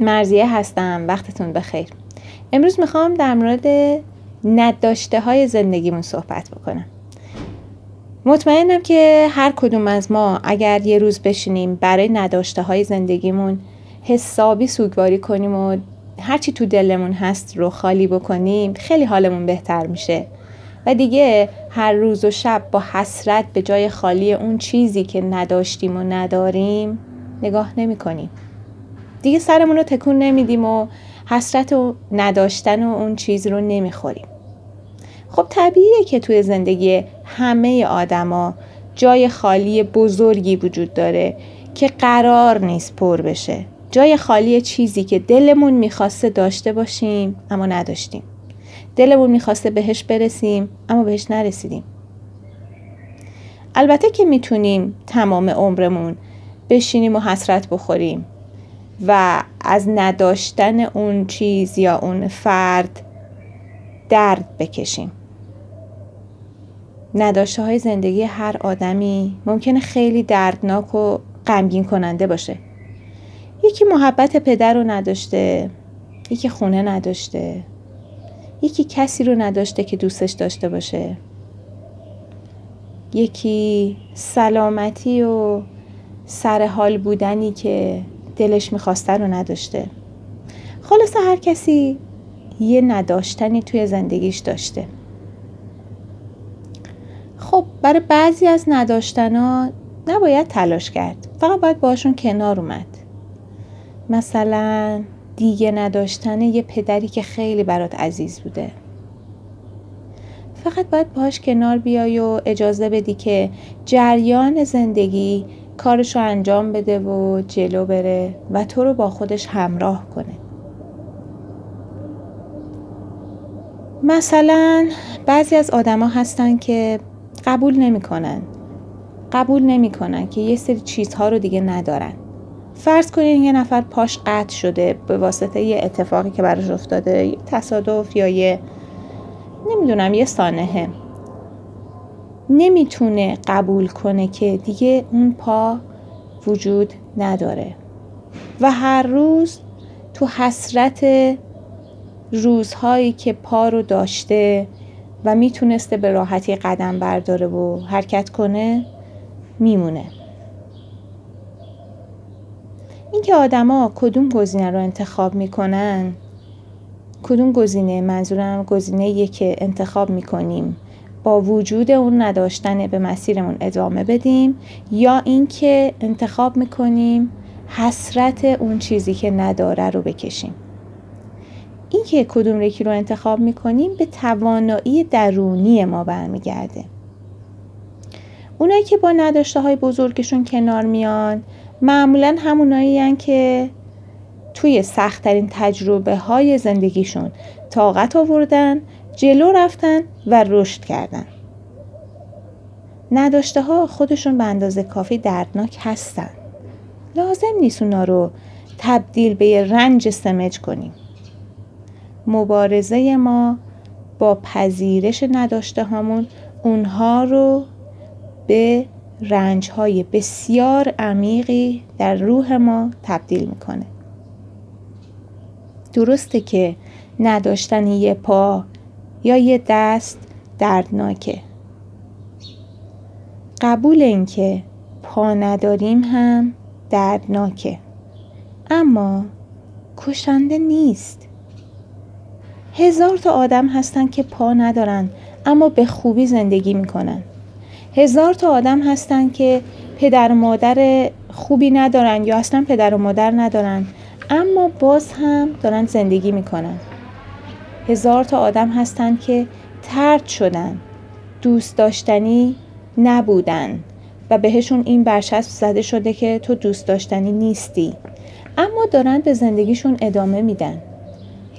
مرزیه هستم. وقتتون بخیر. امروز می‌خوام در مورد نداشته های زندگیمون صحبت بکنم. مطمئنم که هر کدوم از ما اگر یه روز بشینیم برای نداشته های زندگیمون حسابی سوگواری کنیم و هرچی تو دلمون هست رو خالی بکنیم خیلی حالمون بهتر میشه. و دیگه هر روز و شب با حسرت به جای خالی اون چیزی که نداشتیم و نداریم نگاه نمی کنیم. دیگه سرمون رو تکون نمیدیم و حسرت و نداشتن و اون چیز رو نمی‌خوریم. خب طبیعیه که توی زندگی همه آدما جای خالی بزرگی وجود داره که قرار نیست پر بشه. جای خالی چیزی که دلمون می‌خواسته داشته باشیم اما نداشتیم. دلمون می‌خواسته بهش برسیم اما بهش نرسیدیم. البته که می‌تونیم تمام عمرمون بشینیم و حسرت بخوریم و از نداشتن اون چیز یا اون فرد درد بکشیم. نداشته های زندگی هر آدمی ممکنه خیلی دردناک و غمگین کننده باشه. یکی محبت پدر رو نداشته یکی خونه نداشته یکی کسی رو نداشته که دوستش داشته باشه. یکی سلامتی و سر حال بودنی که دلش می‌خواسته رو نداشته. خلاصه هر کسی یه نداشتنی توی زندگیش داشته. خب برای بعضی از نداشتنا نباید تلاش کرد. فقط باید باشون کنار اومد. مثلا دیگه نداشتن یه پدری که خیلی برات عزیز بوده. فقط باید باش کنار بیای و اجازه بدی که جریان زندگی کارش رو انجام بده و جلو بره و تو رو با خودش همراه کنه. مثلا بعضی از آدما هستن که قبول نمی‌کنن. قبول نمی‌کنن که یه سری چیزها رو دیگه ندارن. فرض کنین یه نفر پاش قطع شده به واسطه یه اتفاقی که براش افتاده یه تصادف یا یه نمی‌دونم یه سانحه. نمی‌تونه قبول کنه که دیگه اون پا وجود نداره. و هر روز تو حسرت روزهایی که پا رو داشته و می‌تونسته به راحتی قدم برداره و حرکت کنه میمونه. اینکه آدما کدوم گزینه رو انتخاب می‌کنن؟ کدوم گزینه؟ منظورم گزینه که انتخاب می‌کنیم. با وجود اون نداشتن به مسیرمون ادامه بدیم یا اینکه انتخاب می‌کنیم حسرت اون چیزی که نداره رو بکشیم. اینکه کدوم یکی رو انتخاب می‌کنیم به توانایی درونی ما برمیگرده. اونایی که با نداشته های بزرگشون کنار میان معمولا همونایی که توی سختترین تجربه های زندگیشون طاقت آوردن جلو رفتن و رشد کردن. نداشته ها خودشون به اندازه کافی دردناک هستن. لازم نیست اونا رو تبدیل به یه رنج سمج کنیم. مبارزه ما با پذیرش نداشته هامون اونها رو به رنج های بسیار عمیقی در روح ما تبدیل می‌کنه. درسته که نداشتن یه پا یا یه دست دردناکه. قبول اینکه پا نداریم هم دردناکه. اما کشنده نیست. هزار تا آدم هستن که پا ندارن اما به خوبی زندگی می‌کنن. هزار تا آدم هستن که پدر و مادر خوبی ندارن یا اصلا پدر و مادر ندارن اما باز هم دارن زندگی می‌کنن. هزار تا آدم هستن که ترد شدن دوست داشتنی نبودن و بهشون این برچسب زده شده که تو دوست داشتنی نیستی. اما دارن به زندگیشون ادامه میدن.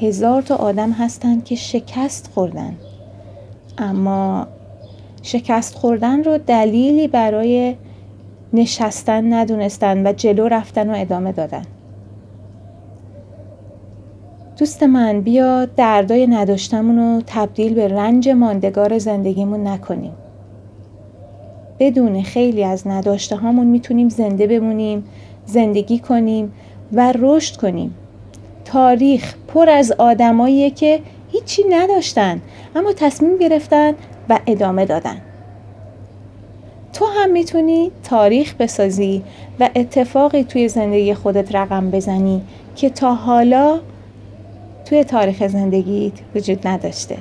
هزار تا آدم هستن که شکست خوردن. اما شکست خوردن رو دلیلی برای نشستن ندونستن و جلو رفتن و ادامه دادن. دوست من بیا دردای نداشتمون رو تبدیل به رنج ماندگار زندگیمون نکنیم. بدون خیلی از نداشته هامون می‌تونیم زنده بمونیم زندگی کنیم و رشد کنیم. تاریخ پر از آدماییه که هیچی نداشتن اما تصمیم گرفتن و ادامه دادن. تو هم می‌تونی تاریخ بسازی و اتفاقی توی زندگی خودت رقم بزنی که تا حالا توی تاریخ زندگیت وجود نداشته.